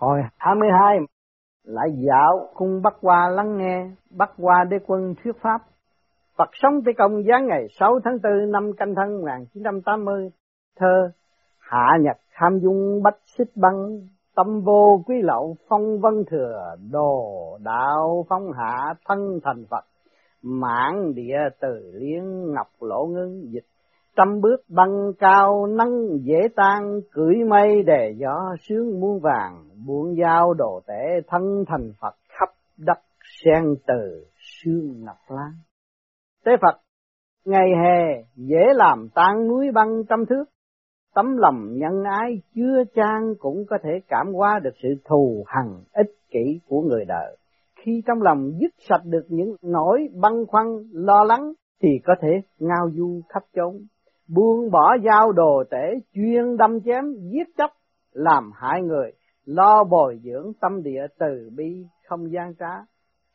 Hồi 22 lại dạo cung Bắc qua lắng nghe Bắc qua đế quân thuyết pháp. Phật sống Tây Công giáng ngày 6 tháng 4 năm canh thân 1980, thơ Hạ Nhật tham dung bách xích băng, tâm vô quý lậu phong vân thừa, đồ đạo phong hạ thân thành Phật, mãn địa từ liên ngọc lộ ngưng dịch trăm bước băng cao nắng dễ tan cưỡi mây đề gió sướng muôn vàng buông dao đồ tể thân thành Phật khắp đất sen từ sương ngập lan. Tế Phật ngày hè dễ làm tan núi băng trăm thước, tấm lòng nhân ái chưa trang cũng có thể cảm hóa được sự thù hằn ích kỷ của người đời. Khi trong lòng dứt sạch được những nỗi băn khoăn lo lắng thì có thể ngao du khắp chốn buông bỏ dao đồ tể, chuyên đâm chém, giết chóc, làm hại người, lo bồi dưỡng tâm địa từ bi, không gian trá,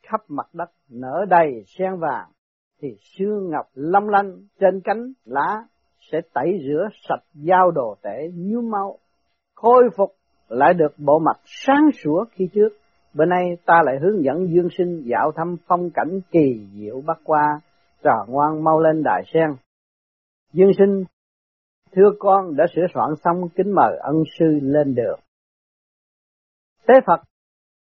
khắp mặt đất, nở đầy sen vàng, thì xương ngọc long lanh trên cánh lá sẽ tẩy rửa sạch dao đồ tể như máu khôi phục lại được bộ mặt sáng sủa khi trước. Bữa nay ta lại hướng dẫn dương sinh dạo thăm phong cảnh kỳ diệu bắc qua, trò ngoan mau lên đài sen. Dương sinh, thưa con đã sửa soạn xong kính mời ân sư lên đường. Tế Phật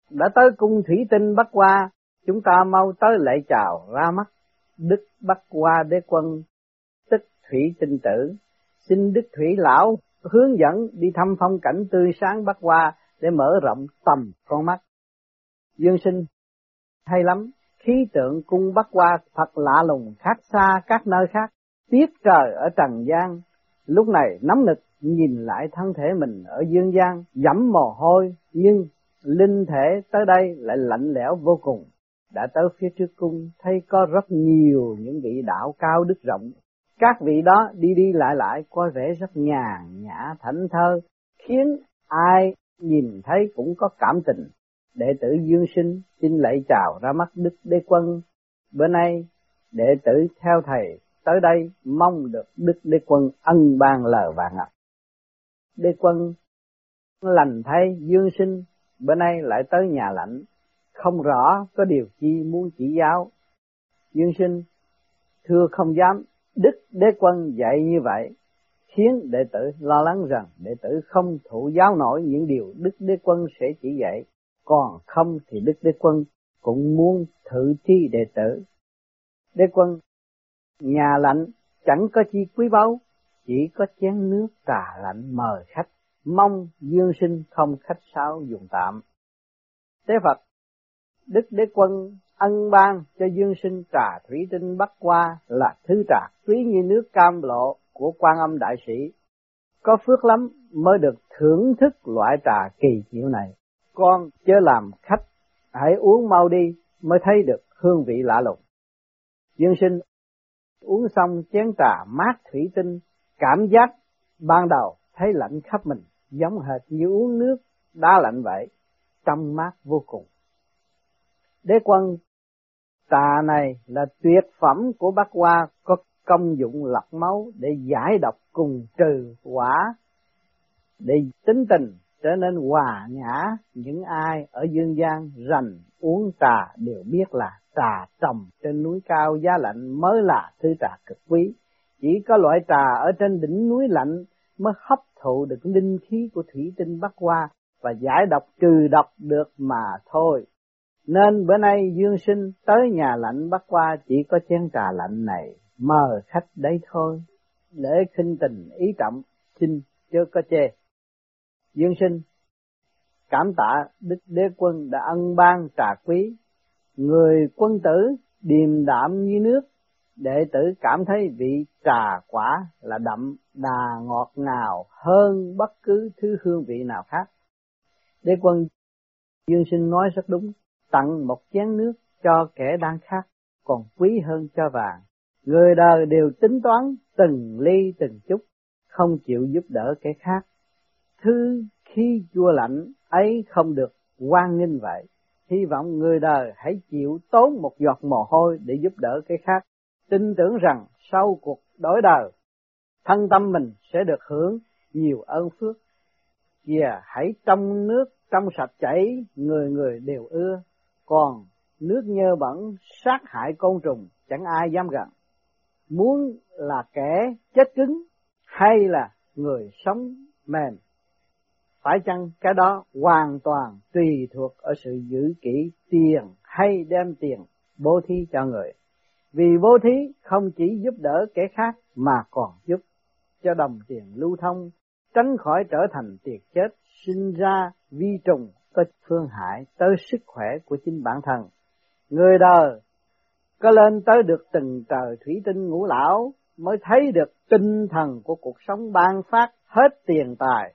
đã tới cung thủy tinh Bắc qua, chúng ta mau tới lễ chào ra mắt Đức Bắc qua đế quân, tức thủy tinh tử. Xin Đức Thủy Lão hướng dẫn đi thăm phong cảnh tươi sáng Bắc qua để mở rộng tầm con mắt. Dương sinh, hay lắm, khí tượng cung Bắc qua thật lạ lùng khác xa các nơi khác tiết trời ở trần gian, lúc này nắm nực nhìn lại thân thể mình ở dương gian, dẫm mồ hôi, nhưng linh thể tới đây lại lạnh lẽo vô cùng. Đã tới phía trước cung, thấy có rất nhiều những vị đạo cao đức rộng. Các vị đó đi đi lại lại có vẻ rất nhàn nhã, thảnh thơ, khiến ai nhìn thấy cũng có cảm tình. Đệ tử dương sinh xin lạy chào ra mắt đức đế quân. Bữa nay đệ tử theo thầy tới đây mong được Đức Đế Quân ân ban lời vạn ngập Đế Quân lành thay dương sinh, bữa nay lại tới nhà lãnh, không rõ có điều chi muốn chỉ giáo. Dương sinh, thưa không dám, Đức Đế Quân dạy như vậy, khiến đệ tử lo lắng rằng đệ tử không thụ giáo nổi những điều Đức Đế Quân sẽ chỉ dạy, còn không thì Đức Đế Quân cũng muốn thử chi đệ tử. Đế Quân nhà lạnh chẳng có chi quý báu, chỉ có chén nước trà lạnh mời khách, mong dương sinh không khách sáo dùng tạm. thế Phật, Đức Đế Quân ân ban cho dương sinh trà thủy tinh bắc qua là thứ trà quý như nước cam lộ của quan âm đại sĩ. Có phước lắm mới được thưởng thức loại trà kỳ diệu này. Con chớ làm khách, hãy uống mau đi mới thấy được hương vị lạ lùng. Dương sinh Uống xong chén trà mát thủy tinh, cảm giác ban đầu thấy lạnh khắp mình, giống hệt như uống nước đá lạnh vậy, trong mát vô cùng. Đế quân trà này là tuyệt phẩm của bác Hoa có công dụng lọc máu để giải độc cùng trừ quả, để tính tình trở nên hòa nhã những ai ở dương gian rành uống trà đều biết là trà trồng trên núi cao giá lạnh mới là thứ trà cực quý. Chỉ có loại trà ở trên đỉnh núi lạnh mới hấp thụ được linh khí của thủy tinh bắc qua và giải độc trừ độc được mà thôi. Nên bữa nay Dương Sinh tới nhà lạnh bắc qua chỉ có chén trà lạnh này, mời khách đấy thôi. Lễ khinh tình ý trọng, xin chưa có chê. Dương Sinh cảm tạ Đức Đế Quân đã ân ban trà quý Người quân tử điềm đạm như nước, đệ tử cảm thấy vị trà quả là đậm đà ngọt ngào hơn bất cứ thứ hương vị nào khác. Đế quân Dương Sinh nói rất đúng, tặng một chén nước cho kẻ đang khát còn quý hơn cho vàng. Người đời đều tính toán từng ly từng chút, không chịu giúp đỡ kẻ khác. Thứ khi chua lạnh ấy không được quan nghênh vậy. Hy vọng người đời hãy chịu tốn một giọt mồ hôi để giúp đỡ cái khác, tin tưởng rằng sau cuộc đổi đời, thân tâm mình sẽ được hưởng nhiều ơn phước. kìa hãy trong nước trong sạch chảy người người đều ưa. Còn nước nhơ bẩn sát hại côn trùng chẳng ai dám gần muốn là kẻ chết cứng hay là người sống mềm? Phải chăng cái đó hoàn toàn tùy thuộc ở sự giữ kỹ tiền hay đem tiền bố thí cho người vì bố thí không chỉ giúp đỡ kẻ khác mà còn giúp cho đồng tiền lưu thông, tránh khỏi trở thành tiền chết, sinh ra vi trùng, có phương hại tới sức khỏe của chính bản thân người đời, có lên tới được từng trời thủy tinh ngũ lão mới thấy được tinh thần của cuộc sống ban phát hết tiền tài.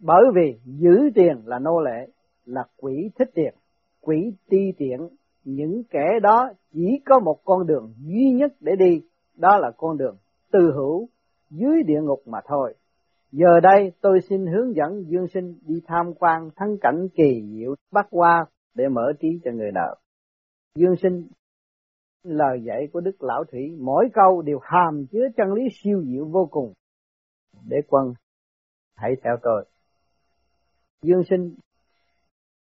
Bởi vì giữ tiền là nô lệ, là quỷ thích tiền, quỷ ti tiện, những kẻ đó chỉ có một con đường duy nhất để đi, đó là con đường từ hữu dưới địa ngục mà thôi. Giờ đây tôi xin hướng dẫn Dương Sinh đi tham quan thắng cảnh kỳ diệu Bắc Hoa để mở trí cho người nợ. Dương Sinh lời dạy của Đức Lão Thủy mỗi câu đều hàm chứa chân lý siêu diệu vô cùng. để quân, hãy theo tôi. Dương sinh.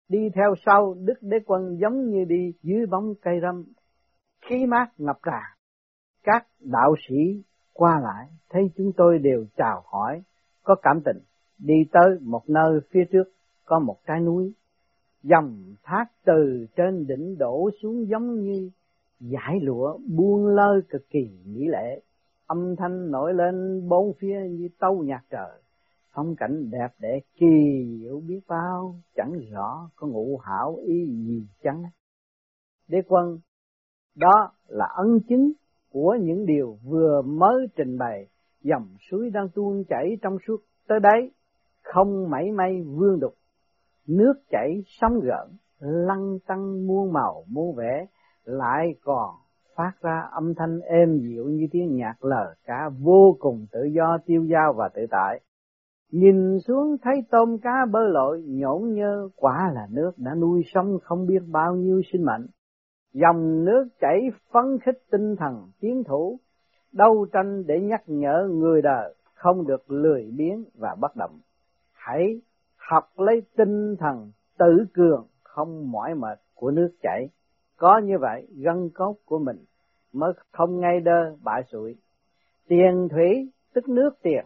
Đi theo sau Đức Đế quân giống như đi dưới bóng cây râm, khí mát ngập tràn. Các đạo sĩ qua lại thấy chúng tôi đều chào hỏi, có cảm tình, đi tới một nơi phía trước có một cái núi, dòng thác từ trên đỉnh đổ xuống giống như giải lụa buông lơi cực kỳ mỹ lệ. Âm thanh nổi lên bốn phía như tâu nhạc trời phong cảnh đẹp đẽ, kỳ diệu biết bao, chẳng rõ có ngụ hảo ý gì chăng? Đế quân, đó là ân chứng của những điều vừa mới trình bày. Dòng suối đang tuôn chảy trong suốt tới đấy, không mảy may vương đục. Nước chảy sóng gợn lăn tăng muôn màu, muôn vẻ, lại còn phát ra âm thanh êm dịu như tiếng nhạc lờ cả vô cùng tự do, tiêu dao và tự tại. Nhìn xuống thấy tôm cá bơi lội nhổn nhơ quả là nước đã nuôi sống không biết bao nhiêu sinh mệnh. Dòng nước chảy phấn khích tinh thần tiến thủ, đấu tranh để nhắc nhở người đời không được lười biếng và bất động. Hãy học lấy tinh thần tự cường không mỏi mệt của nước chảy có như vậy, gân cốt của mình mới không ngay đơ bại sụi. Tiền thủy tức nước tiền.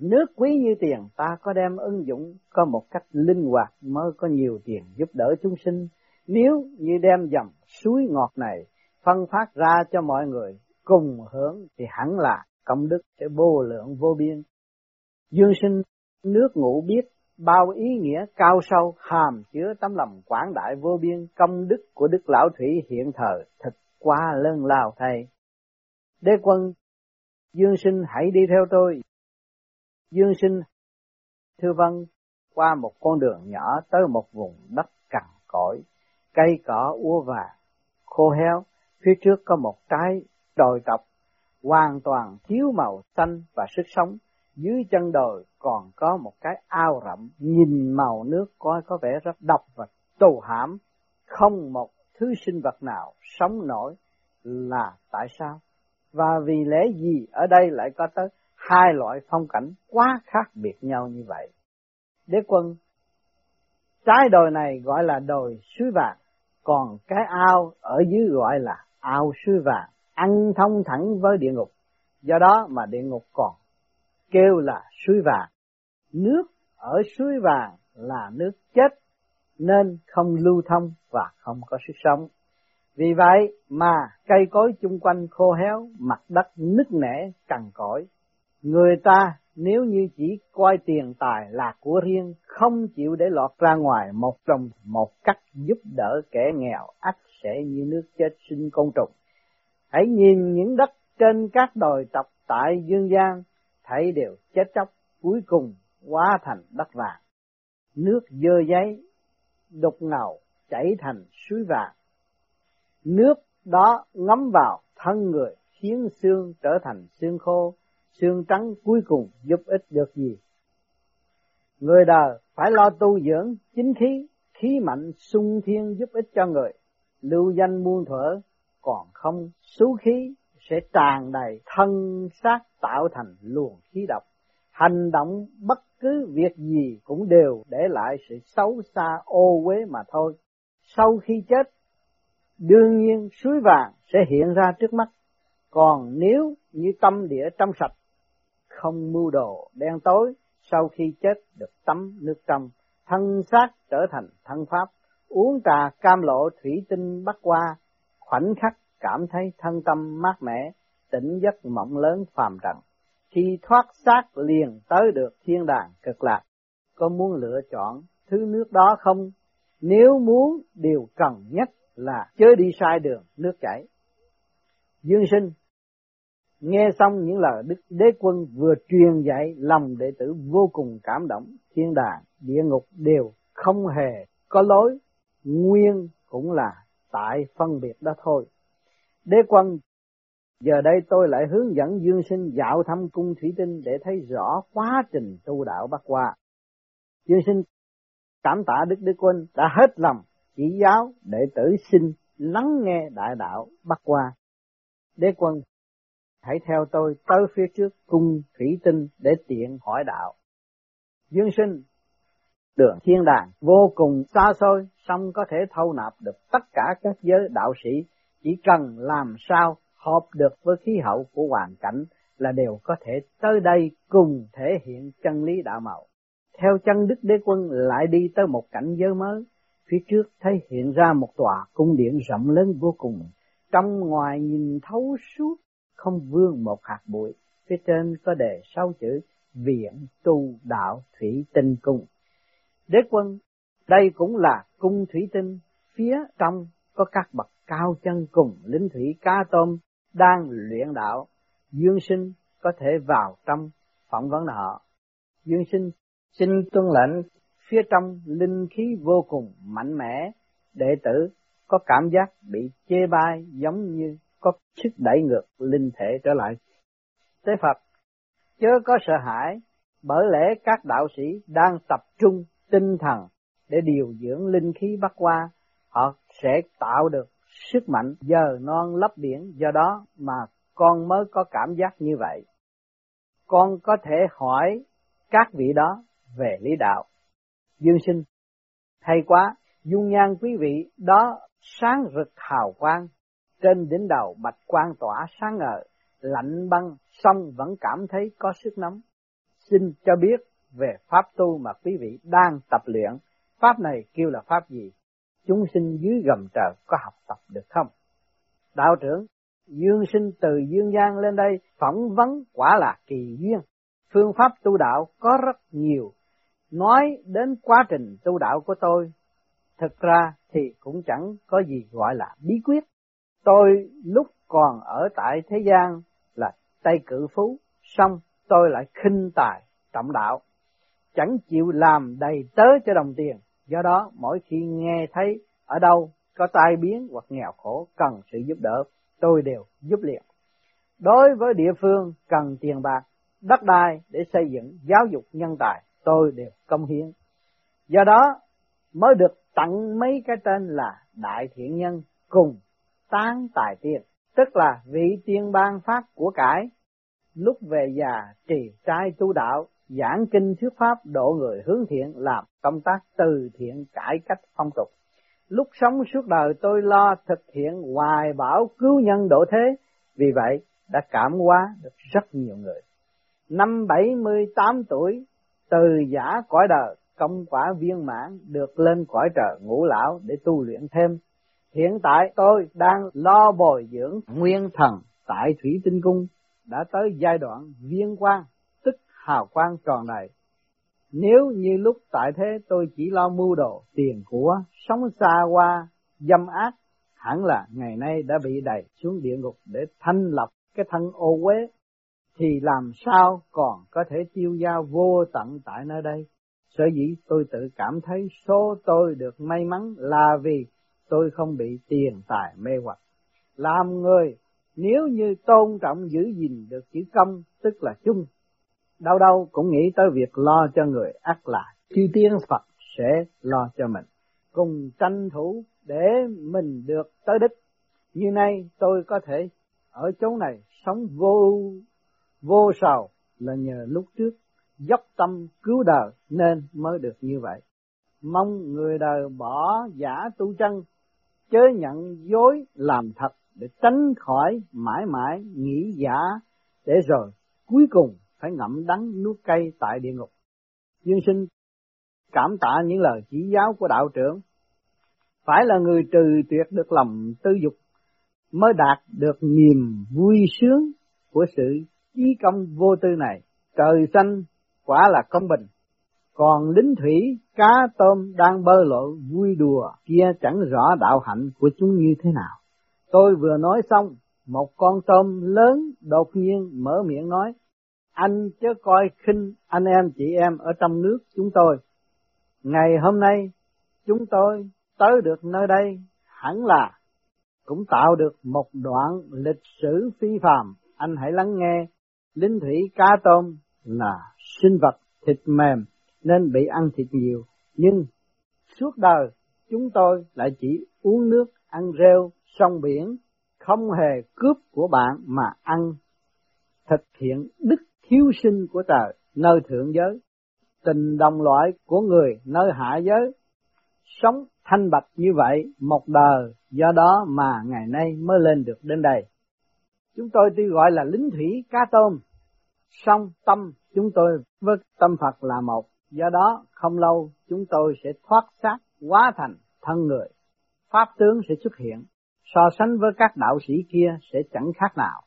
Nước quý như tiền, ta có đem ứng dụng, có một cách linh hoạt mới có nhiều tiền giúp đỡ chúng sinh. Nếu như đem dòng suối ngọt này phân phát ra cho mọi người, cùng hưởng thì hẳn là công đức sẽ vô lượng vô biên. Dương sinh, nước ngủ biết bao ý nghĩa cao sâu, hàm chứa tấm lòng quảng đại vô biên, công đức của đức lão thủy hiện thời thật quá lớn lao thầy đế quân, dương sinh hãy đi theo tôi dương sinh thưa vâng qua một con đường nhỏ tới một vùng đất cằn cỗi, cây cỏ, úa vàng khô héo, phía trước có một trái đồi tộc hoàn toàn thiếu màu xanh và sức sống. Dưới chân đồi còn có một cái ao rậm, nhìn màu nước coi có vẻ rất độc và tù hãm. Không một thứ sinh vật nào sống nổi là tại sao? Và vì lẽ gì ở đây lại có tới hai loại phong cảnh quá khác biệt nhau như vậy đế quân trái đồi này gọi là đồi suối vàng còn cái ao ở dưới gọi là ao suối vàng ăn thông thẳng với địa ngục do đó mà địa ngục còn kêu là suối vàng. Nước ở suối vàng là nước chết nên không lưu thông và không có sức sống. Vì vậy mà cây cối chung quanh khô héo, mặt đất nứt nẻ, cằn cỗi. Người ta nếu như chỉ coi tiền tài là của riêng, không chịu để lọt ra ngoài một trong một cách giúp đỡ kẻ nghèo, ắt sẽ như nước chết sinh côn trùng. Hãy nhìn những đất trên các đồi tộc tại dương gian thấy đều chết chóc, cuối cùng hóa thành đất vàng. Nước dơ giấy, đục ngầu, chảy thành suối vàng. Nước đó ngấm vào thân người, khiến xương trở thành xương khô, xương trắng cuối cùng giúp ích được gì? Người đời phải lo tu dưỡng chính khí, khí mạnh sung thiên giúp ích cho người, lưu danh muôn thuở, còn không xú khí sẽ tràn đầy thân xác tạo thành luồng khí độc. Hành động bất cứ việc gì cũng đều để lại sự xấu xa ô uế mà thôi. Sau khi chết, đương nhiên suối vàng sẽ hiện ra trước mắt. Còn nếu như tâm địa trong sạch, không mưu đồ đen tối, sau khi chết được tắm nước trong, thân xác trở thành thân pháp, uống trà cam lộ thủy tinh bắt qua, khoảnh khắc cảm thấy thân tâm mát mẻ, tỉnh giấc mộng lớn phàm trần. Khi thoát xác liền tới được thiên đàng cực lạc, có muốn lựa chọn thứ nước đó không? Nếu muốn, điều cần nhất là chớ đi sai đường, nước chảy. Dương sinh, nghe xong những lời Đức Đế Quân vừa truyền dạy, lòng đệ tử vô cùng cảm động, thiên đàng, địa ngục đều không hề có lối, nguyên cũng là tại phân biệt đó thôi. Đế Quân Giờ đây tôi lại hướng dẫn Dương Sinh dạo thăm cung thủy tinh để thấy rõ quá trình tu đạo bắt qua. Dương Sinh cảm tạ Đức đế Quân đã hết lòng chỉ giáo đệ tử xin lắng nghe đại đạo bắt qua. Đế quân hãy theo tôi tới phía trước cung thủy tinh để tiện hỏi đạo. Dương sinh đường thiên đàng vô cùng xa xôi, song có thể thâu nạp được tất cả các giới đạo sĩ, chỉ cần làm sao hợp được với khí hậu của hoàn cảnh là đều có thể tới đây cùng thể hiện chân lý đạo mạo. Theo chân Đức Đế Quân lại đi tới một cảnh giới mới, phía trước thấy hiện ra một tòa cung điện rộng lớn vô cùng, trong ngoài nhìn thấu suốt, không vương một hạt bụi, phía trên có đề sáu chữ Viện tu đạo thủy tinh cung. Đế quân, đây cũng là cung thủy tinh, phía trong có các bậc cao chân cùng lính thủy cá tôm đang luyện đạo, dương sinh có thể vào trong phỏng vấn họ. Dương sinh xin tuân lệnh. Phía trong linh khí vô cùng mạnh mẽ, đệ tử có cảm giác bị chê bai giống như có sức đẩy ngược linh thể trở lại. Tế Phật, chớ có sợ hãi, bởi lẽ các đạo sĩ đang tập trung tinh thần để điều dưỡng linh khí bắt qua, họ sẽ tạo được sức mạnh giờ non lấp biển do đó mà con mới có cảm giác như vậy. Con có thể hỏi các vị đó về lý đạo. Dương sinh, hay quá, dung nhan quý vị đó sáng rực hào quang, trên đỉnh đầu bạch quang tỏa sáng ngời, lạnh băng, song vẫn cảm thấy có sức nóng. Xin cho biết về pháp tu mà quý vị đang tập luyện, pháp này kêu là pháp gì? chúng sinh dưới gầm trời có học tập được không? Đạo trưởng, dương sinh từ dương gian lên đây phỏng vấn quả là kỳ duyên. Phương pháp tu đạo có rất nhiều. Nói đến quá trình tu đạo của tôi, thực ra thì cũng chẳng có gì gọi là bí quyết. Tôi lúc còn ở tại thế gian là tay cử phú, xong tôi lại khinh tài, trọng đạo. Chẳng chịu làm đầy tớ cho đồng tiền, Do đó, mỗi khi nghe thấy ở đâu có tai biến hoặc nghèo khổ cần sự giúp đỡ, tôi đều giúp liền. Đối với địa phương cần tiền bạc, đất đai để xây dựng giáo dục nhân tài, tôi đều công hiến. Do đó mới được tặng mấy cái tên là đại thiện nhân cùng tán tài tiền, tức là vị tiên ban phát của cải. Lúc về già trì trai tu đạo, giảng kinh thuyết pháp độ người hướng thiện làm công tác từ thiện cải cách phong tục. Lúc sống suốt đời tôi lo thực hiện hoài bảo cứu nhân độ thế, vì vậy đã cảm hóa được rất nhiều người. Năm 78 tuổi, từ giả cõi đời, công quả viên mãn được lên cõi trời ngũ lão để tu luyện thêm. Hiện tại tôi đang lo bồi dưỡng nguyên thần tại Thủy Tinh Cung, đã tới giai đoạn viên quang hào quang tròn đầy. Nếu như lúc tại thế tôi chỉ lo mưu đồ, tiền của, sống xa qua, dâm ác, hẳn là ngày nay đã bị đẩy xuống địa ngục để thanh lập cái thân ô uế, thì làm sao còn có thể tiêu dao vô tận tại nơi đây. Sở dĩ tôi tự cảm thấy số tôi được may mắn là vì tôi không bị tiền tài mê hoặc. Làm người nếu như tôn trọng giữ gìn được chữ công tức là chung đâu đâu cũng nghĩ tới việc lo cho người ác là chư tiên Phật sẽ lo cho mình cùng tranh thủ để mình được tới đích như nay tôi có thể ở chỗ này sống vô vô sầu là nhờ lúc trước dốc tâm cứu đời nên mới được như vậy. Mong người đời bỏ giả tu chân, chớ nhận dối làm thật để tránh khỏi mãi mãi nghĩ giả để rồi cuối cùng phải ngậm đắng nuốt cay tại địa ngục. Dương sinh cảm tạ những lời chỉ giáo của đạo trưởng. Phải là người trừ tuyệt được lòng tư dục mới đạt được niềm vui sướng của sự chí công vô tư này. Trời xanh, quả là công bình. Còn lính thủy, cá tôm đang bơi lội vui đùa kia chẳng rõ đạo hạnh của chúng như thế nào. Tôi vừa nói xong, một con tôm lớn đột nhiên mở miệng nói, anh chớ coi khinh anh em chị em ở trong nước chúng tôi. Ngày hôm nay, chúng tôi tới được nơi đây hẳn là cũng tạo được một đoạn lịch sử phi phàm. Anh hãy lắng nghe, linh thủy cá tôm là sinh vật thịt mềm nên bị ăn thịt nhiều, nhưng suốt đời chúng tôi lại chỉ uống nước, ăn rêu, sông biển, không hề cướp của bạn mà ăn. Thực hiện đức hiếu sinh của trời nơi thượng giới, tình đồng loại của người nơi hạ giới, sống thanh bạch như vậy một đời do đó mà ngày nay mới lên được đến đây. Chúng tôi tuy gọi là lính thủy cá tôm, song tâm chúng tôi với tâm Phật là một, do đó không lâu chúng tôi sẽ thoát xác hóa thành thân người. Pháp tướng sẽ xuất hiện, so sánh với các đạo sĩ kia sẽ chẳng khác nào.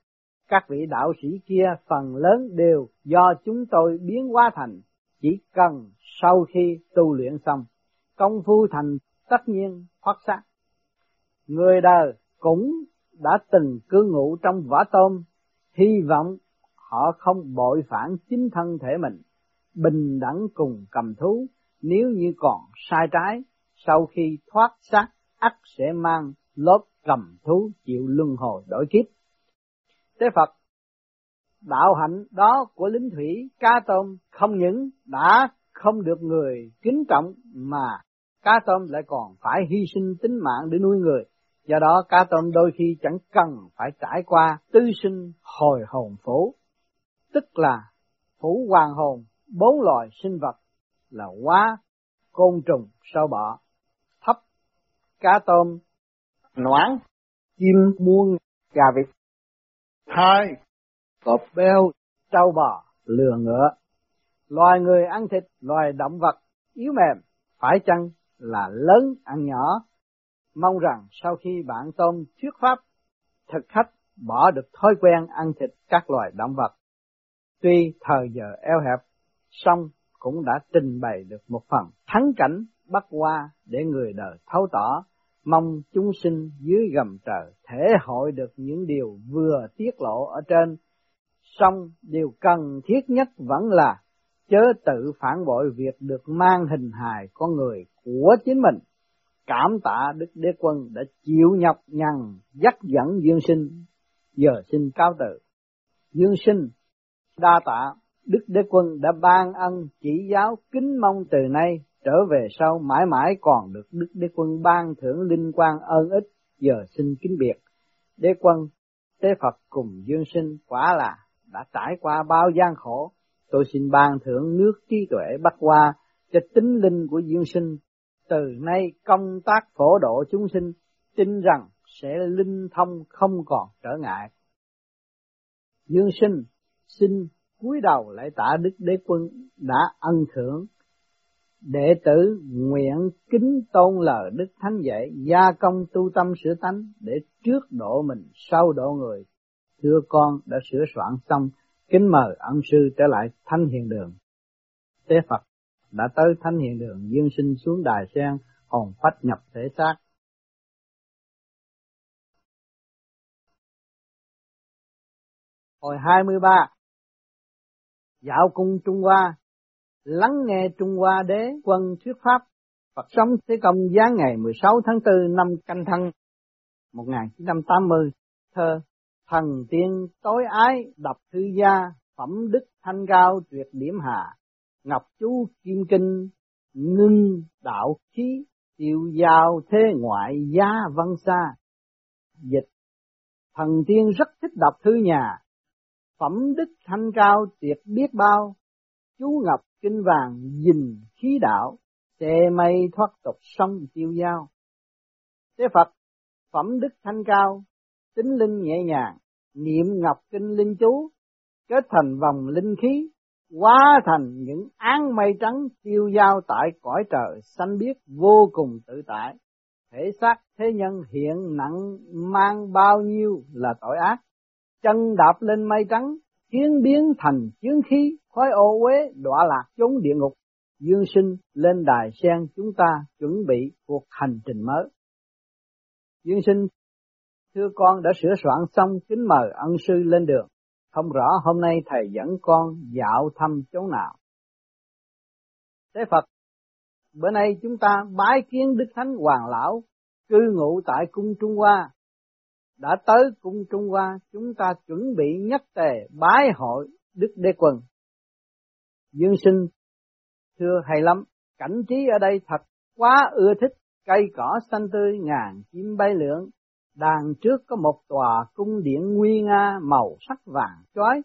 Các vị đạo sĩ kia phần lớn đều do chúng tôi biến hóa thành, chỉ cần sau khi tu luyện xong, công phu thành tất nhiên thoát xác. Người đời cũng đã từng cư ngụ trong vỏ tôm, hy vọng họ không bội phản chính thân thể mình, bình đẳng cùng cầm thú, nếu như còn sai trái, sau khi thoát xác ắt sẽ mang lớp cầm thú chịu luân hồi đổi kiếp. Tế Phật đạo hạnh đó của lính thủy cá tôm không những đã không được người kính trọng mà cá tôm lại còn phải hy sinh tính mạng để nuôi người. Do đó cá tôm đôi khi chẳng cần phải trải qua tư sinh hồi hồn phủ, tức là phủ hoàng hồn bốn loài sinh vật là quá, côn trùng, sâu bọ, thấp, cá tôm, noãn, chim muôn, gà vịt. Hai, cọp beo, trâu bò, lừa ngựa. Loài người ăn thịt, loài động vật yếu mềm, phải chăng là lớn ăn nhỏ. Mong rằng sau khi bạn tôm thuyết pháp, thực khách bỏ được thói quen ăn thịt các loài động vật. Tuy thời giờ eo hẹp, xong cũng đã trình bày được một phần thắng cảnh bắt qua để người đời thấu tỏ, mong chúng sinh dưới gầm trời thể hội được những điều vừa tiết lộ ở trên, song điều cần thiết nhất vẫn là chớ tự phản bội việc được mang hình hài con người của chính mình. Cảm tạ Đức Đế Quân đã chịu nhọc nhằn dắt dẫn Dương Sinh, giờ xin cao tự Dương Sinh đa tạ. Đức Đế Quân đã ban ân chỉ giáo kính mong từ nay trở về sau mãi mãi còn được Đức Đế Quân ban thưởng linh quan ơn ích, giờ xin kính biệt. Đế Quân, Tế Phật cùng Dương Sinh quả là đã trải qua bao gian khổ, tôi xin ban thưởng nước trí tuệ bắt qua cho tính linh của Dương Sinh từ nay công tác phổ độ chúng sinh tin rằng sẽ linh thông không còn trở ngại. Dương sinh xin cúi đầu lại tạ Đức Đế Quân đã ân thưởng đệ tử nguyện kính tôn lời Đức Thánh dạy gia công tu tâm sửa tánh để trước độ mình sau độ người. Thưa con đã sửa soạn xong, kính mời ân sư trở lại Thánh Hiền Đường. Tế Phật đã tới thánh hiện đường dương sinh xuống đài sen hồn phách nhập thể xác hồi 23 dạo cung Trung Hoa lắng nghe Trung Hoa đế quân thuyết pháp. Phật. Sống thế công giá ngày 16 tháng 4 năm canh thân 1980 thơ thần tiên tối ái đọc thư gia phẩm đức thanh cao tuyệt điểm hạ ngọc chú kim kinh ngưng đạo khí tiêu giao thế ngoại giá văn xa dịch. Thần tiên rất thích đọc thư nhà phẩm đức thanh cao tuyệt biết bao chú ngọc kinh vàng dình khí đạo, xe mây thoát tục sông tiêu giao. Thế Phật, phẩm đức thanh cao, tính linh nhẹ nhàng, niệm ngọc kinh linh chú, kết thành vòng linh khí, hóa thành những án mây trắng tiêu giao tại cõi trời xanh biếc vô cùng tự tại. Thể xác thế nhân hiện nặng mang bao nhiêu là tội ác, chân đạp lên mây trắng, chiến biến thành chiến khí, khói ô uế đọa lạc chốn địa ngục. Dương sinh lên đài sen chúng ta chuẩn bị cuộc hành trình mới. Dương sinh thưa con đã sửa soạn xong kính mời ân sư lên đường. Không rõ hôm nay thầy dẫn con dạo thăm chỗ nào. Thế Phật, bữa nay chúng ta bái kiến Đức Thánh Hoàng Lão, cư ngụ tại cung Trung Hoa. Đã tới cung Trung Hoa, chúng ta chuẩn bị nhất tề bái hội Đức Đế Quân. Dương sinh, thưa hay lắm, cảnh trí ở đây thật quá ưa thích, cây cỏ xanh tươi ngàn chim bay lượn, Đằng trước có một tòa cung điện nguy nga màu sắc vàng chói,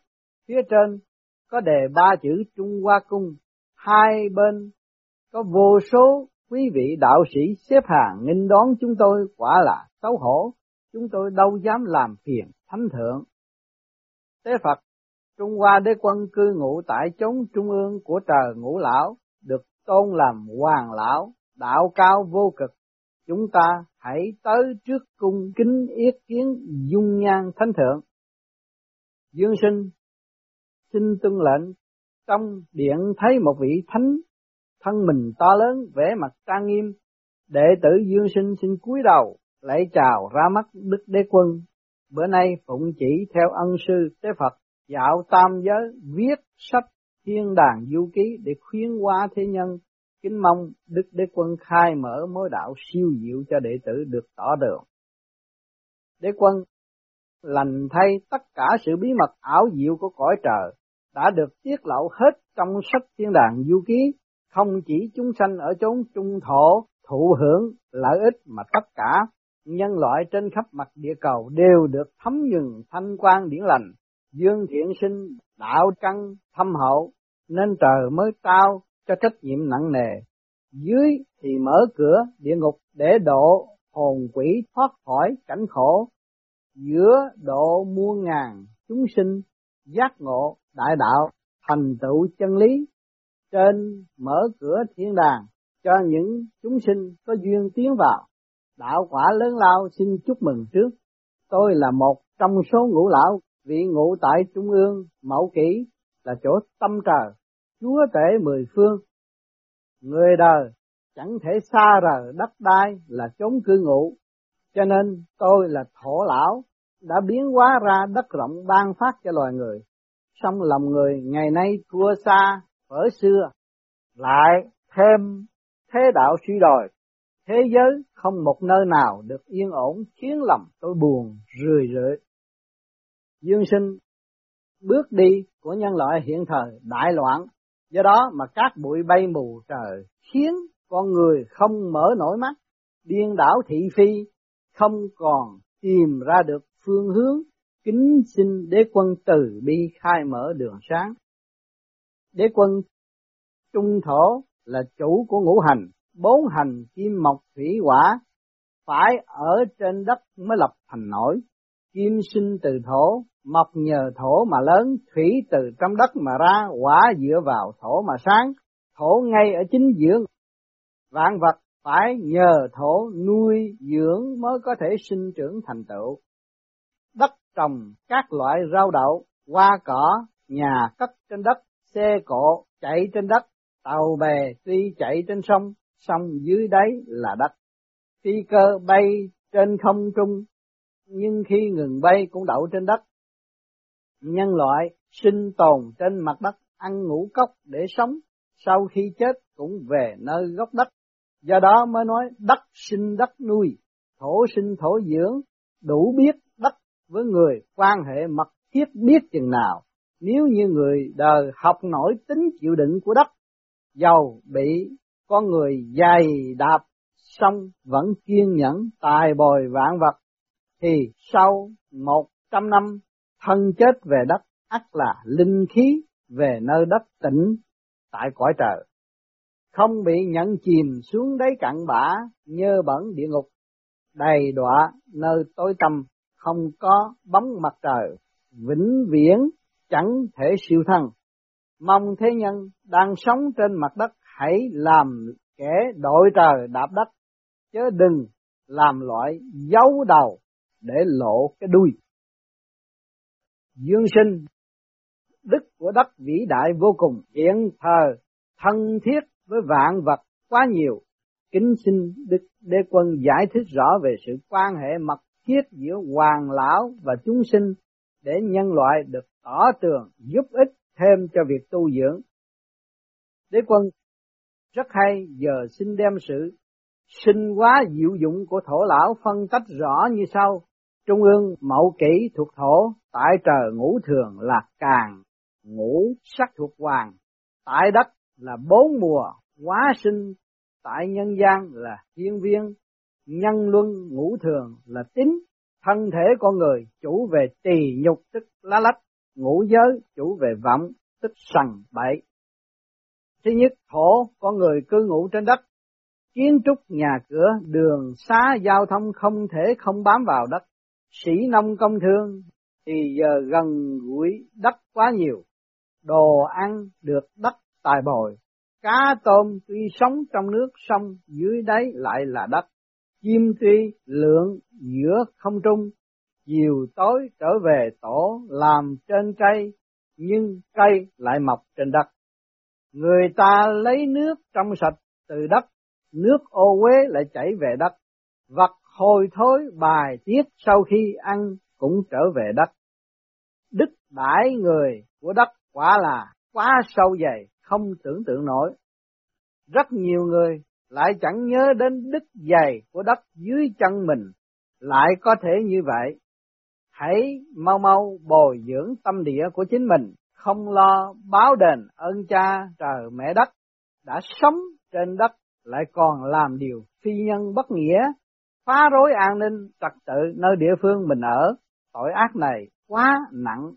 phía trên có đề ba chữ Trung Hoa Cung, hai bên có vô số quý vị đạo sĩ xếp hàng nghênh đón chúng tôi quả là xấu hổ, chúng tôi đâu dám làm phiền thánh thượng. Tế Phật, Trung Hoa đế quân cư ngụ tại chốn trung ương của trời ngũ lão, được tôn làm hoàng lão, đạo cao vô cực, chúng ta hãy tới trước cung kính yết kiến dung nhan thánh thượng. Dương sinh xin tuân lệnh trong điện thấy một vị thánh thân mình to lớn vẻ mặt trang nghiêm đệ tử dương sinh xin cúi đầu lễ chào ra mắt đức đế quân. Bữa nay phụng chỉ theo ân sư tế phật dạo tam giới viết sách thiên đàng du ký để khuyến hóa thế nhân. Kính mong Đức Đế Quân khai mở mối đạo siêu diệu cho đệ tử được tỏ đường. Đế Quân lành thay tất cả sự bí mật ảo diệu của cõi trời đã được tiết lộ hết trong sách thiên đàng du ký, không chỉ chúng sanh ở chốn trung thổ thụ hưởng lợi ích mà tất cả nhân loại trên khắp mặt địa cầu đều được thấm nhuần thanh quan điển lành, dương thiện sinh, đạo căn, thâm hậu, nên trời mới trao cho trách nhiệm nặng nề. Dưới thì mở cửa địa ngục để độ hồn quỷ thoát khỏi cảnh khổ. Giữa độ muôn ngàn chúng sinh giác ngộ đại đạo thành tựu chân lý. Trên mở cửa thiên đàng cho những chúng sinh có duyên tiến vào. Đạo quả lớn lao xin chúc mừng trước. Tôi là một trong số ngũ lão vị ngụ tại Trung ương Mẫu Kỷ là chỗ tâm trời chúa tể mười phương. Người đời chẳng thể xa rời đất đai là chốn cư ngụ, cho nên tôi là thổ lão, đã biến hóa ra đất rộng ban phát cho loài người. Song lòng người ngày nay thua xa ở xưa, lại thêm thế đạo suy đồi, thế giới không một nơi nào được yên ổn khiến lòng tôi buồn rười rượi. Dương sinh bước đi của nhân loại hiện thời đại loạn Do đó mà các bụi bay mù trời khiến con người không mở nổi mắt, điên đảo thị phi, không còn tìm ra được phương hướng, kính xin đế quân từ bi khai mở đường sáng. Đế quân trung thổ là chủ của ngũ hành, bốn hành kim mộc thủy hỏa, phải ở trên đất mới lập thành nổi. Kim sinh từ thổ, mọc nhờ thổ mà lớn, thủy từ trong đất mà ra, quả dựa vào thổ mà sáng, thổ ngay ở chính giữa. Vạn vật phải nhờ thổ nuôi dưỡng mới có thể sinh trưởng thành tựu. Đất trồng các loại rau đậu, hoa cỏ, nhà cất trên đất, xe cộ chạy trên đất, tàu bè tuy chạy trên sông, sông dưới đáy là đất. Phi cơ bay trên không trung, nhưng khi ngừng bay cũng đậu trên đất, nhân loại sinh tồn trên mặt đất ăn ngũ cốc để sống, sau khi chết cũng về nơi gốc đất. Do đó mới nói đất sinh đất nuôi, thổ sinh thổ dưỡng, đủ biết đất với người quan hệ mật thiết biết chừng nào. Nếu như người đời học nổi tính chịu đựng của đất, giàu bị con người dày đạp xong vẫn kiên nhẫn tài bồi vạn vật, thì sau một trăm năm thân chết về đất ắt là linh khí về nơi đất tịnh tại cõi trời. Không bị nhận chìm xuống đáy cặn bã, nhơ bẩn địa ngục, đầy đọa nơi tối tăm, không có bóng mặt trời, vĩnh viễn chẳng thể siêu thân. Mong thế nhân đang sống trên mặt đất hãy làm kẻ đội trời đạp đất, chứ đừng làm loại giấu đầu để lộ cái đuôi. Dương sinh, đức của đất vĩ đại vô cùng, hiện thờ, thân thiết với vạn vật quá nhiều. Kính xin Đức Đế Quân giải thích rõ về sự quan hệ mật thiết giữa hoàng lão và chúng sinh để nhân loại được tỏ tường giúp ích thêm cho việc tu dưỡng. Đế Quân rất hay giờ xin đem sự sinh hóa diệu dụng của thổ lão phân tách rõ như sau. Trung ương mậu kỷ thuộc thổ, tại trời ngũ thường là càng, ngũ sắc thuộc hoàng, tại đất là bốn mùa, hóa sinh, tại nhân gian là thiên viên, nhân luân ngũ thường là tính, thân thể con người chủ về tỳ nhục tức lá lách, ngũ giới chủ về vọng tức sằng bậy. Thứ nhất, thổ con người cư ngụ trên đất, kiến trúc nhà cửa, đường xá giao thông không thể không bám vào đất. Sĩ nông công thương thì giờ gần gũi đất quá nhiều, đồ ăn được đất tài bồi, cá tôm tuy sống trong nước sông dưới đáy lại là đất, chim tuy lượn giữa không trung, chiều tối trở về tổ làm trên cây, nhưng cây lại mọc trên đất. Người ta lấy nước trong sạch từ đất, nước ô uế lại chảy về đất, vật hồi thối bài tiết sau khi ăn cũng trở về đất. Đức đãi người của đất quả là quá sâu dày, không tưởng tượng nổi. Rất nhiều người lại chẳng nhớ đến đức dày của đất dưới chân mình, lại có thể như vậy. Hãy mau mau bồi dưỡng tâm địa của chính mình, không lo báo đền ơn cha trời mẹ đất, đã sống trên đất lại còn làm điều phi nhân bất nghĩa, phá rối an ninh trật tự nơi địa phương mình ở, tội ác này quá nặng.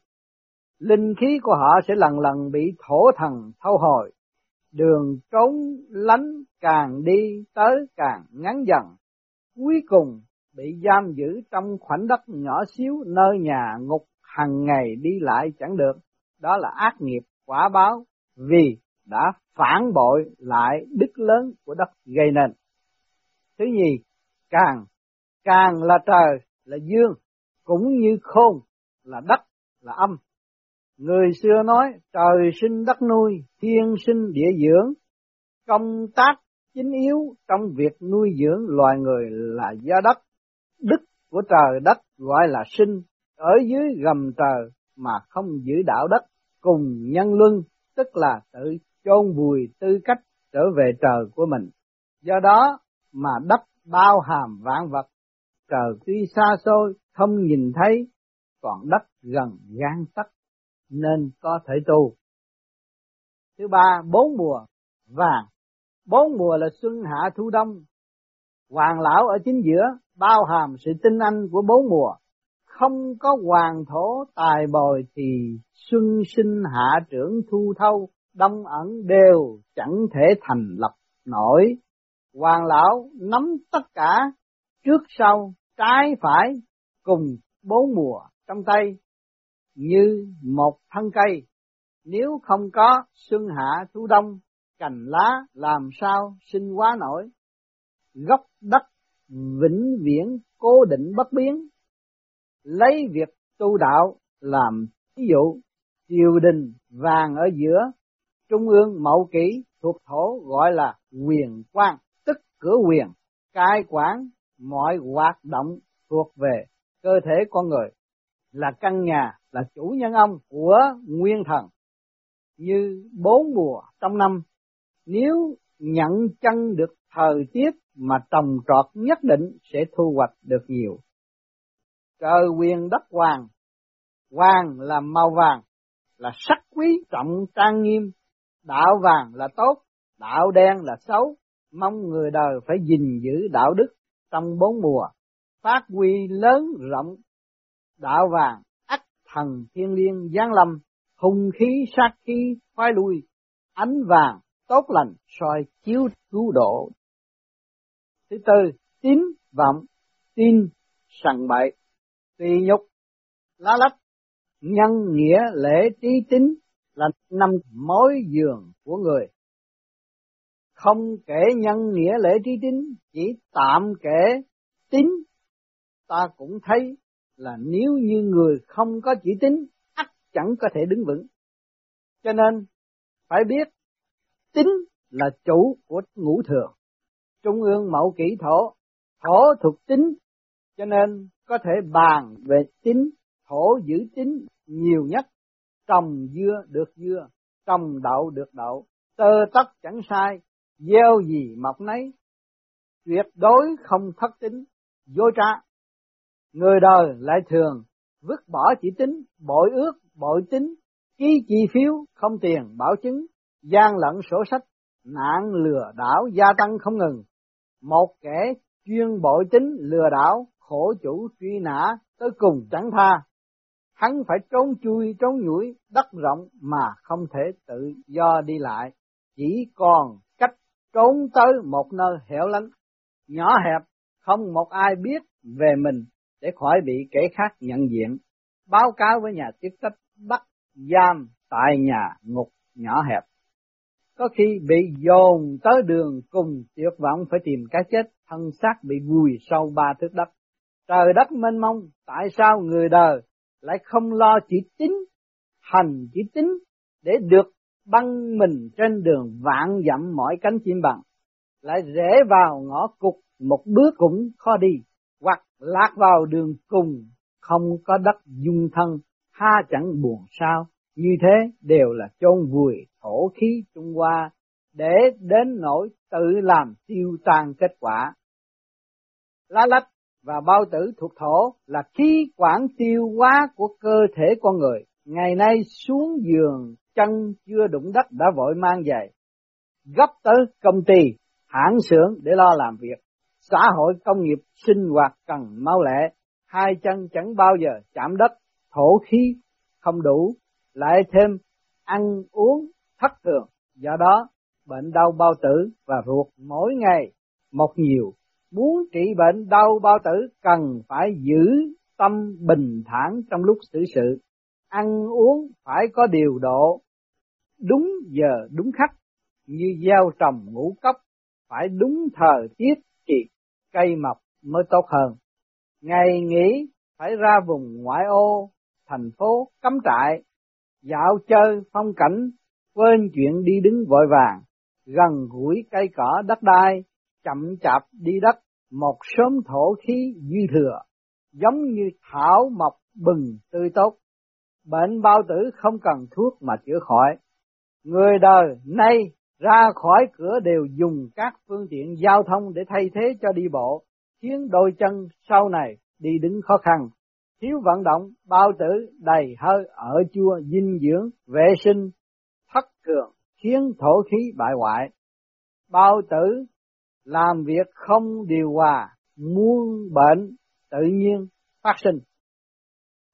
Linh khí của họ sẽ lần lần bị thổ thần thâu hồi, đường trốn lánh càng đi tới càng ngắn dần, cuối cùng bị giam giữ trong khoảnh đất nhỏ xíu nơi nhà ngục hàng ngày đi lại chẳng được, đó là ác nghiệp quả báo vì đã phản bội lại đức lớn của đất gây nên. Thứ nhì, càng, càng là trời, là dương, cũng như khôn, là đất, là âm. Người xưa nói trời sinh đất nuôi, thiên sinh địa dưỡng, công tác chính yếu trong việc nuôi dưỡng loài người là do đất. Đức của trời đất gọi là sinh, ở dưới gầm trời mà không giữ đạo đất, cùng nhân luân, tức là tự chôn vùi tư cách trở về trời của mình. Do đó mà đất bao hàm vạn vật, trời tuy xa xôi không nhìn thấy, còn đất gần gan tấc nên có thể tu. Thứ ba, bốn mùa vàng. Bốn mùa là xuân hạ thu đông. Hoàng lão ở chính giữa bao hàm sự tinh anh của bốn mùa. Không có hoàng thổ tài bồi thì xuân sinh hạ trưởng thu thâu đông ẩn đều chẳng thể thành lập nổi. Hoàng lão nắm tất cả trước sau, trái phải cùng bốn mùa trong tay như một thân cây. Nếu không có xuân hạ thu đông, cành lá làm sao sinh hóa nổi. Gốc đất vĩnh viễn cố định bất biến. Lấy việc tu đạo làm ví dụ, triều đình vàng ở giữa trung ương mậu kỷ thuộc thổ gọi là quyền quan, tức cửa quyền, cai quản mọi hoạt động thuộc về cơ thể con người, là căn nhà, là chủ nhân ông của nguyên thần. Như bốn mùa trong năm, nếu nhận chân được thời tiết mà trồng trọt nhất định sẽ thu hoạch được nhiều. Cờ quyền đất hoàng, hoàng là màu vàng, là sắc quý trọng trang nghiêm, đạo vàng là tốt, đạo đen là xấu, mong người đời phải gìn giữ đạo đức trong bốn mùa, phát huy lớn rộng, đạo vàng, ắt thần thiên liêng giáng lâm, hùng khí sát khí phái lui, ánh vàng tốt lành soi chiếu cứu độ. Thứ tư, tín vọng, tin, sằng bậy, tùy nhục, lá lách, nhân nghĩa lễ trí tính là năm mối giường của người. Không kể nhân nghĩa lễ trí tính, chỉ tạm kể tính, ta cũng thấy là nếu như người không có chỉ tính, ắt chẳng có thể đứng vững. Cho nên, phải biết, tính là chủ của ngũ thường. Trung ương mậu kỷ thổ, thổ thuộc tính, cho nên có thể bàn về tính, thổ giữ tính nhiều nhất, trồng dưa được dưa, trồng đậu được đậu, tơ tất chẳng sai, gieo gì mọc nấy, tuyệt đối không thất tính, dối trá. Người đời lại thường vứt bỏ chỉ tính, bội ước, bội tính, ký chi phiếu, không tiền, bảo chứng, gian lận sổ sách, nạn lừa đảo gia tăng không ngừng. Một kẻ chuyên bội tính lừa đảo, khổ chủ truy nã, tới cùng chẳng tha. Hắn phải trốn chui, trốn nhủi, đất rộng mà không thể tự do đi lại, chỉ còn cách trốn tới một nơi hẻo lánh, nhỏ hẹp, không một ai biết về mình để khỏi bị kẻ khác nhận diện, báo cáo với nhà chức trách bắt giam tại nhà ngục nhỏ hẹp. Có khi bị dồn tới đường cùng tuyệt vọng phải tìm cái chết, thân xác bị vùi sâu ba thước đất. Trời đất mênh mông, tại sao người đời lại không lo chỉ tính, hành chỉ tính để được băng mình trên đường vạn dặm mỏi cánh chim bằng, lại rẽ vào ngõ cục một bước cũng khó đi, hoặc lạc vào đường cùng không có đất dung thân, ha chẳng buồn sao, như thế đều là chôn vùi thổ khí Trung Hoa để đến nỗi tự làm tiêu tan kết quả. Lá lách và bao tử thuộc thổ là khí quản tiêu hóa của cơ thể con người. Ngày nay xuống giường chân chưa đụng đất đã vội mang giày, gấp tới công ty, hãng xưởng để lo làm việc. Xã hội công nghiệp sinh hoạt cần mau lẹ, hai chân chẳng bao giờ chạm đất, thổ khí không đủ, lại thêm ăn uống thất thường. Do đó, bệnh đau bao tử và ruột mỗi ngày một nhiều. Muốn trị bệnh đau bao tử cần phải giữ tâm bình thản trong lúc xử sự. Ăn uống phải có điều độ, đúng giờ đúng khách, như gieo trồng ngũ cốc, phải đúng thời tiết thì cây mọc mới tốt hơn. Ngày nghỉ phải ra vùng ngoại ô, thành phố cắm trại, dạo chơi phong cảnh, quên chuyện đi đứng vội vàng, gần gũi cây cỏ đất đai, chậm chạp đi đất, một sớm thổ khí dư thừa, giống như thảo mọc bừng tươi tốt. Bệnh bao tử không cần thuốc mà chữa khỏi. Người đời nay ra khỏi cửa đều dùng các phương tiện giao thông để thay thế cho đi bộ, khiến đôi chân sau này đi đứng khó khăn. Thiếu vận động, bao tử đầy hơi ở chua, dinh dưỡng, vệ sinh, thất thường khiến thổ khí bại hoại. Bao tử làm việc không điều hòa, muôn bệnh tự nhiên phát sinh.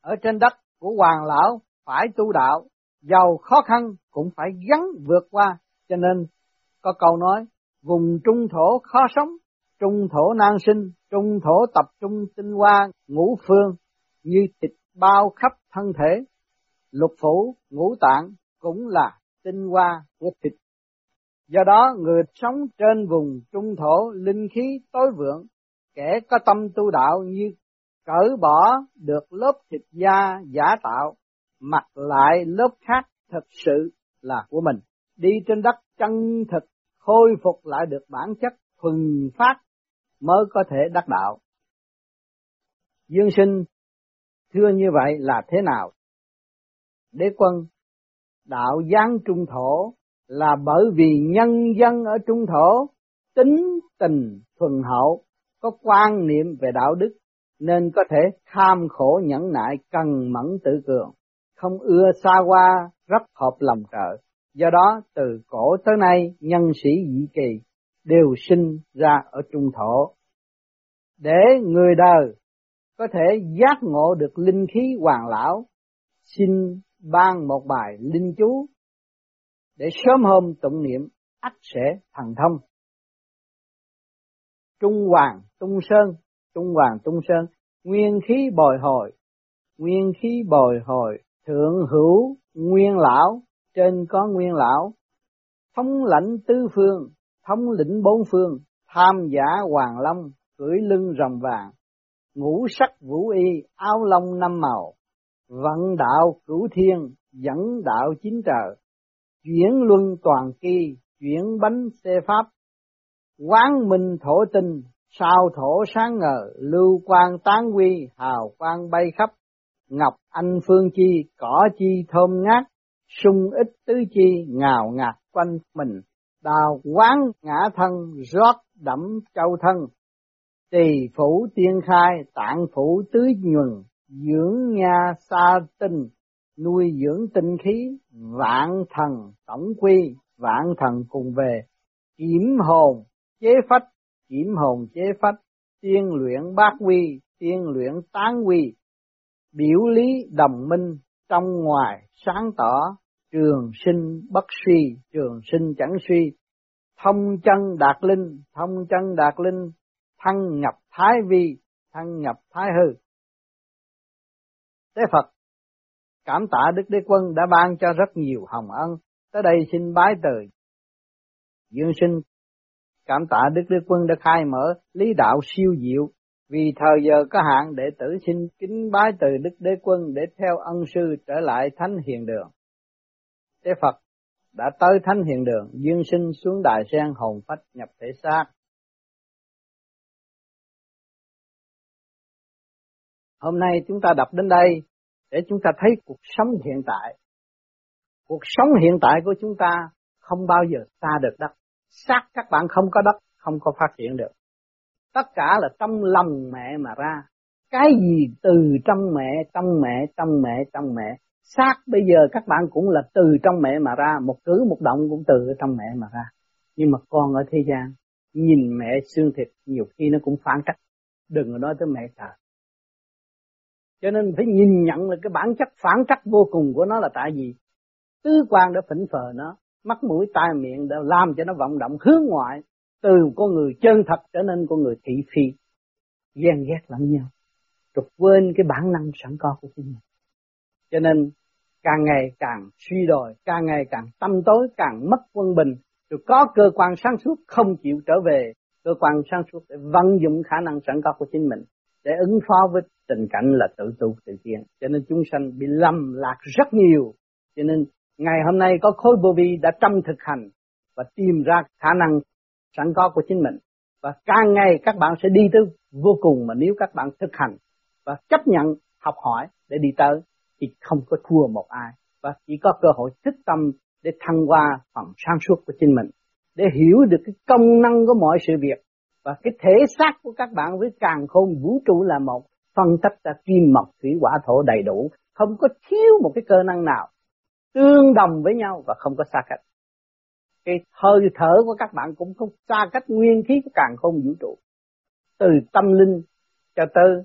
Ở trên đất của hoàng lão phải tu đạo, giàu khó khăn cũng phải gắn vượt qua, cho nên có câu nói, vùng trung thổ khó sống, trung thổ nan sinh, trung thổ tập trung tinh hoa ngũ phương, như thịt bao khắp thân thể, lục phủ, ngũ tạng cũng là tinh hoa của thịt. Do đó, người sống trên vùng trung thổ linh khí tối vượng, kẻ có tâm tu đạo như cởi bỏ được lớp thịt da giả tạo, mặc lại lớp khác thật sự là của mình. Đi trên đất chân thực, khôi phục lại được bản chất thuần phát mới có thể đắc đạo. Dương sinh thưa như vậy là thế nào? Đế quân, đạo giáng trung thổ là bởi vì nhân dân ở trung thổ tính tình thuần hậu, có quan niệm về đạo đức nên có thể tham khổ nhẫn nại cần mẫn tự cường, không ưa xa qua rất hợp lòng trợ. Do đó từ cổ tới nay nhân sĩ dị kỳ đều sinh ra ở trung thổ. Để người đời có thể giác ngộ được linh khí hoàng lão, xin ban một bài linh chú để sớm hôm tụng niệm ắt sẽ thành thông. Trung Hoàng Tung Sơn, Trung Hoàng Tung Sơn, nguyên khí bồi hồi, nguyên khí bồi hồi, thượng hữu nguyên lão, trên có nguyên lão, thống lãnh tứ phương, thống lĩnh bốn phương, tham giả hoàng long, cưỡi lưng rồng vàng, ngũ sắc vũ y, áo lông năm màu, vận đạo cửu thiên, dẫn đạo chín trời, chuyển luân toàn kỳ, chuyển bánh xe pháp, quán minh thổ tinh, sao thổ sáng ngời, lưu quang tán quy, hào quang bay khắp, ngọc anh phương chi, cỏ chi thơm ngát, sung ít tứ chi, ngào ngạt quanh mình, đào quán ngã thân, rót đẫm châu thân, tỳ phủ tiên khai, tạng phủ tứ nhuần, dưỡng nha sa tinh, nuôi dưỡng tinh khí, vạn thần tổng quy, vạn thần cùng về, kiểm hồn, chế phách, kiểm hồn chế phách, tiên luyện bát quy, tiên luyện tán quy, biểu lý đồng minh, trong ngoài sáng tỏ, trường sinh bất suy, trường sinh chẳng suy, thông chân đạt linh, thông chân đạt linh, thăng nhập thái vi, thăng nhập thái hư. thế Phật cảm tạ Đức Đế Quân đã ban cho rất nhiều hồng ân, tới đây xin bái từ Dương sinh cảm tạ Đức Đế Quân đã khai mở lý đạo siêu diệu, vì thời giờ có hạn đệ tử xin kính bái từ Đức Đế Quân để theo ân sư trở lại Thánh Hiền Đường. Tế Phật đã tới Thánh Hiền Đường, dương sinh xuống đài sen hồn phách nhập thể xác. Hôm nay chúng ta đọc đến đây để chúng ta thấy cuộc sống hiện tại. Cuộc sống hiện tại của chúng ta không bao giờ xa được đất. Xác các bạn không có đất, không có phát triển được. Tất cả là trong lòng mẹ mà ra. Cái gì từ trong mẹ, trong mẹ, trong mẹ, trong mẹ. Xác bây giờ các bạn cũng là từ trong mẹ mà ra. Một cử một động cũng từ trong mẹ mà ra. Nhưng mà con ở thế gian, nhìn mẹ xương thịt nhiều khi nó cũng phản trách. Đừng nói tới mẹ trời cho nên phải nhìn nhận là cái bản chất phản trắc vô cùng của nó là tại gì tứ quan đã phỉnh phờ nó, mắt mũi tai miệng đã làm cho nó vọng động hướng ngoại, từ con người chân thật trở nên con người thị phi. Ghen ghét lẫn nhau rồi quên cái bản năng sẵn có của chính mình. Cho nên càng ngày càng suy đồi, càng ngày càng tâm tối, càng mất quân bình, rồi có cơ quan sáng suốt không chịu trở về, cơ quan sáng suốt để vận dụng khả năng sẵn có của chính mình để ứng phó với tình cảnh là tự tu, tự tiến cho nên chúng sanh bị lầm lạc rất nhiều. Cho nên ngày hôm nay có khối vô vi đã trong thực hành và tìm ra khả năng sẵn có của chính mình. Và càng ngày các bạn sẽ đi tới vô cùng mà nếu các bạn thực hành và chấp nhận, học hỏi để đi tới thì không có thua một ai. Và chỉ có cơ hội thức tâm để thăng qua phần sáng suốt của chính mình. Để hiểu được cái công năng của mọi sự việc và cái thể xác của các bạn với càng khôn, vũ trụ là một. Phân tích ra kim mộc thủy hỏa, thổ đầy đủ. Không có thiếu một cái cơ năng nào tương đồng với nhau và không có xa cách. Cái hơi thở của các bạn cũng không xa cách nguyên khí của càng không vũ trụ. Từ tâm linh cho tới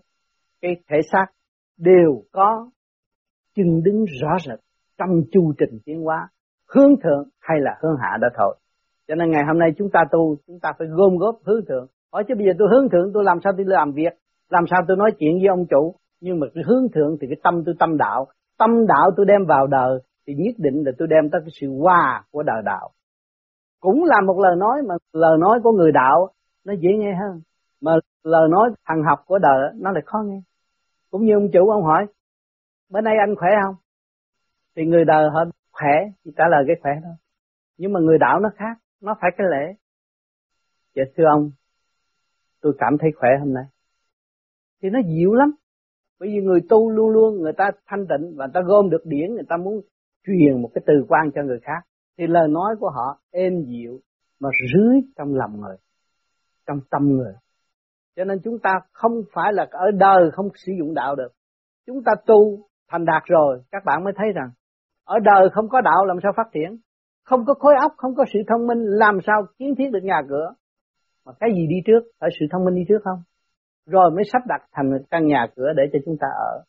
cái thể xác đều có chân đứng rõ rệt, trong chu trình tiến hóa, hướng thượng hay là hướng hạ đã thôi cho nên ngày hôm nay chúng ta tu, chúng ta phải gom góp hướng thượng. Hỏi chứ bây giờ tôi hướng thượng, tôi làm sao tôi làm việc? Làm sao tôi nói chuyện với ông chủ? Nhưng mà cái hướng thượng thì cái tâm tôi tâm đạo. Tâm đạo tôi đem vào đời thì nhất định là tôi đem tới cái sự hòa của đời đạo. Cũng là một lời nói mà lời nói của người đạo, nó dễ nghe hơn. Mà lời nói thằng học của đời nó lại khó nghe. Cũng như ông chủ, ông hỏi, bữa nay anh khỏe không? Thì người đời họ khỏe thì trả lời cái khỏe thôi. Nhưng mà người đạo nó khác nó phải cái lễ. Dạ thưa ông, tôi cảm thấy khỏe hôm nay. Thì nó dịu lắm. Bởi vì người tu luôn luôn, người ta thanh tịnh và người ta gom được điển, người ta muốn truyền một cái từ quan cho người khác. Thì lời nói của họ êm dịu mà rưới trong lòng người, trong tâm người. Cho nên chúng ta không phải là ở đời không sử dụng đạo được. Chúng ta tu thành đạt rồi, các bạn mới thấy rằng, ở đời không có đạo làm sao phát triển không có khối óc không có sự thông minh làm sao kiến thiết được nhà cửa? Mà cái gì đi trước? Phải sự thông minh đi trước không? Rồi mới sắp đặt thành căn nhà cửa để cho chúng ta ở.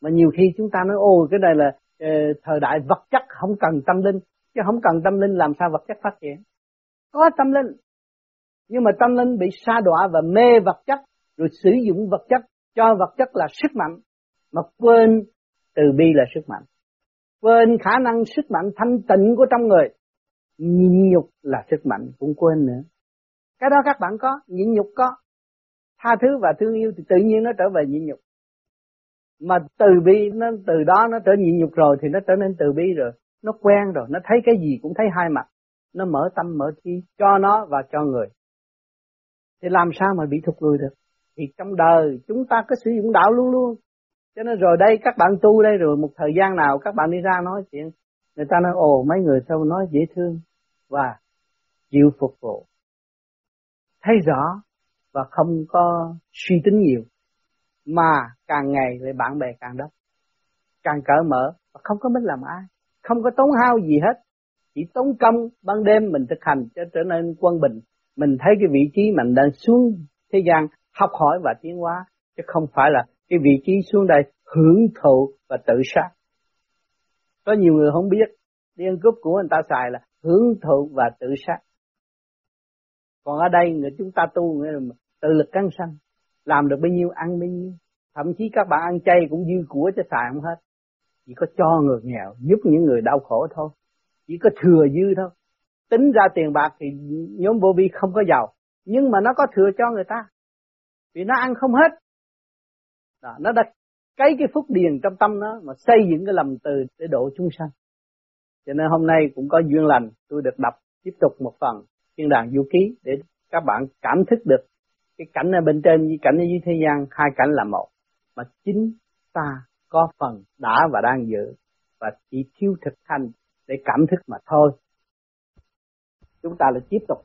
Mà nhiều khi chúng ta nói ô cái này là uh, thời đại vật chất không cần tâm linh. Chứ không cần tâm linh làm sao vật chất phát triển? Có tâm linh. Nhưng mà tâm linh bị sa đọa và mê vật chất rồi sử dụng vật chất cho vật chất là sức mạnh. Mà quên từ bi là sức mạnh quên khả năng sức mạnh thanh tịnh của trong người. Nhịn nhục là sức mạnh cũng quên nữa. Cái đó các bạn có, nhịn nhục có. Tha thứ và thương yêu thì tự nhiên nó trở về nhịn nhục. Mà từ bi nó, từ đó nó trở nhịn nhục rồi thì nó trở nên từ bi rồi. Nó quen rồi, nó thấy cái gì cũng thấy hai mặt. Nó mở tâm, mở trí cho nó và cho người. Thì làm sao mà bị thụt lùi được? Thì trong đời chúng ta có sử dụng đạo luôn luôn cho nên rồi đây các bạn tu đây rồi, một thời gian nào các bạn đi ra nói chuyện, người ta nói, ồ, mấy người sao nói dễ thương và chịu phục vụ. Thấy rõ và không có suy tính nhiều, mà càng ngày lại bạn bè càng đông. Càng cởi mở và không có biết làm ai, không có tốn hao gì hết. Chỉ tốn công ban đêm mình thực hành cho trở nên quân bình. Mình thấy cái vị trí mình đang xuống thế gian học hỏi và tiến hóa, chứ không phải là cái vị trí xuống đây hưởng thụ và tự sát. Có nhiều người không biết, đi ăn cướp của người ta xài là hưởng thụ và tự sát. Còn ở đây người chúng ta tu nghĩa là tự lực căng sanh, làm được bao nhiêu ăn bấy nhiêu. Thậm chí các bạn ăn chay cũng dư của cho xài không hết. Chỉ có cho người nghèo, giúp những người đau khổ thôi. Chỉ có thừa dư thôi. Tính ra tiền bạc thì nhóm vô vi không có giàu, nhưng mà nó có thừa cho người ta. Vì nó ăn không hết đó, nó đã cấy cái phúc điền trong tâm nó mà xây dựng cái lầm từ để độ chúng sanh. Cho nên hôm nay cũng có duyên lành tôi được đọc tiếp tục một phần thiên đàng du ký để các bạn cảm thức được cái cảnh ở bên trên với cảnh ở dưới thế gian hai cảnh là một. Mà chính ta có phần đã và đang giữ và chỉ thiếu thực hành để cảm thức mà thôi. Chúng ta lại tiếp tục